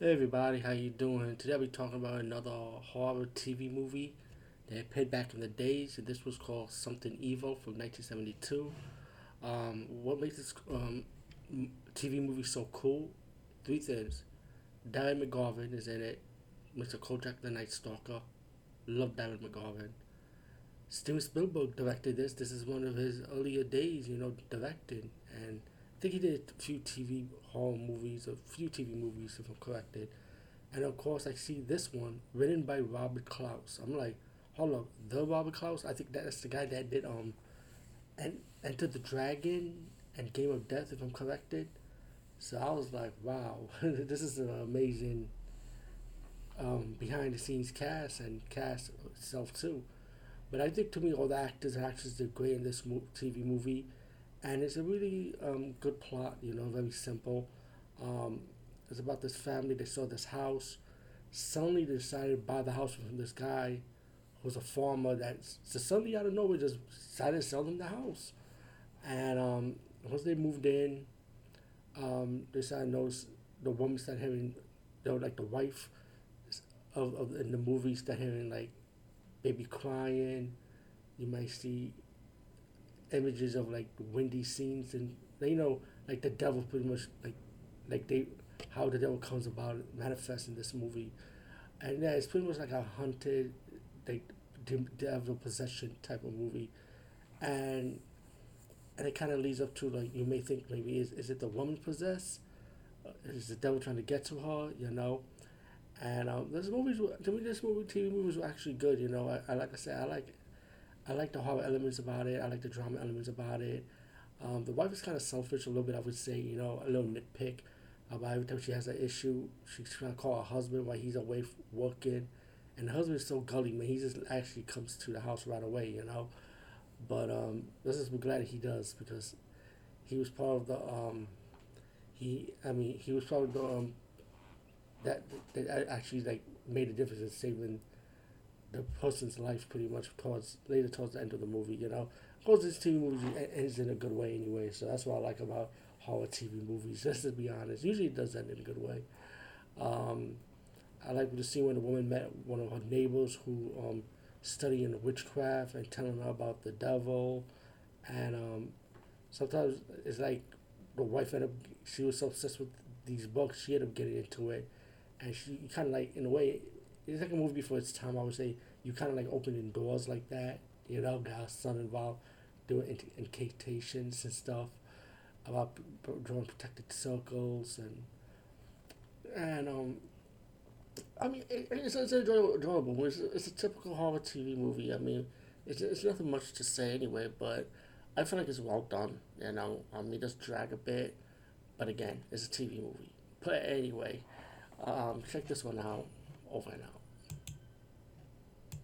Hey everybody, how you doing? Today I'll be talking about another horror TV movie that appeared back in the days. This was called Something Evil from 1972. Um, what makes this um, TV movie so cool? Three things. Darren McGavin is in it. Mr. Kojak the Night Stalker. Love Darren McGavin. Steven Spielberg directed this. This is one of his earlier days, you know, directing. And I think he did a few TV horror movies, a few TV movies, if I'm corrected. And of course, I see this one written by Robert Clouse. I'm like, hold up, the Robert Clouse? I think that's the guy that did um, and Enter the Dragon and Game of Death, if I'm corrected. So I was like, wow, this is an amazing um, behind the scenes cast and cast itself too. But I think to me, all the actors and actresses did great in this TV movie and it's a really um, good plot. You know, very simple. Um, it's about this family. They saw this house. Suddenly, they decided to buy the house from this guy, who's a farmer. That suddenly out of nowhere just decided to sell them the house. And um, once they moved in, um, they started notice the woman started having, you know, like the wife of, of in the movies started having like baby crying. You might see images of like windy scenes and you know like the devil pretty much like like they how the devil comes about manifests in this movie. And yeah it's pretty much like a haunted like devil possession type of movie. And and it kind of leads up to like you may think maybe is, is it the woman possessed? Uh, is the devil trying to get to her you know? And um, this movies to me this movie TV movies were actually good you know? I, I like I said I like I like the horror elements about it. I like the drama elements about it. Um, the wife is kind of selfish a little bit, I would say, you know, a little nitpick about every time she has an issue, she's trying to call her husband while he's away working. And the husband is so gully, man. He just actually comes to the house right away, you know. But um, this is we're glad he does because he was part of the um, he. I mean, he was part of the um, that that actually like made a difference in saving the person's life pretty much towards later towards the end of the movie. You know, of course, this TV movie ends in a good way anyway. So that's what I like about horror TV movies. Just to be honest, usually it does end in a good way. Um, I like the scene when the woman met one of her neighbors who um, studying witchcraft and telling her about the devil, and um, sometimes it's like the wife ended up she was so obsessed with these books she ended up getting into it, and she kind of like in a way it's like a movie before its time. I would say you kind of like opening doors like that. You know, got son involved doing incantations and stuff about drawing protected circles and and um. I mean, it, it's, it's enjoyable. enjoyable. It's, it's a typical horror TV movie. I mean, it's, it's nothing much to say anyway, but I feel like it's well done. You know, I mean, it does drag a bit, but again, it's a TV movie. But anyway, um, check this one out over and out.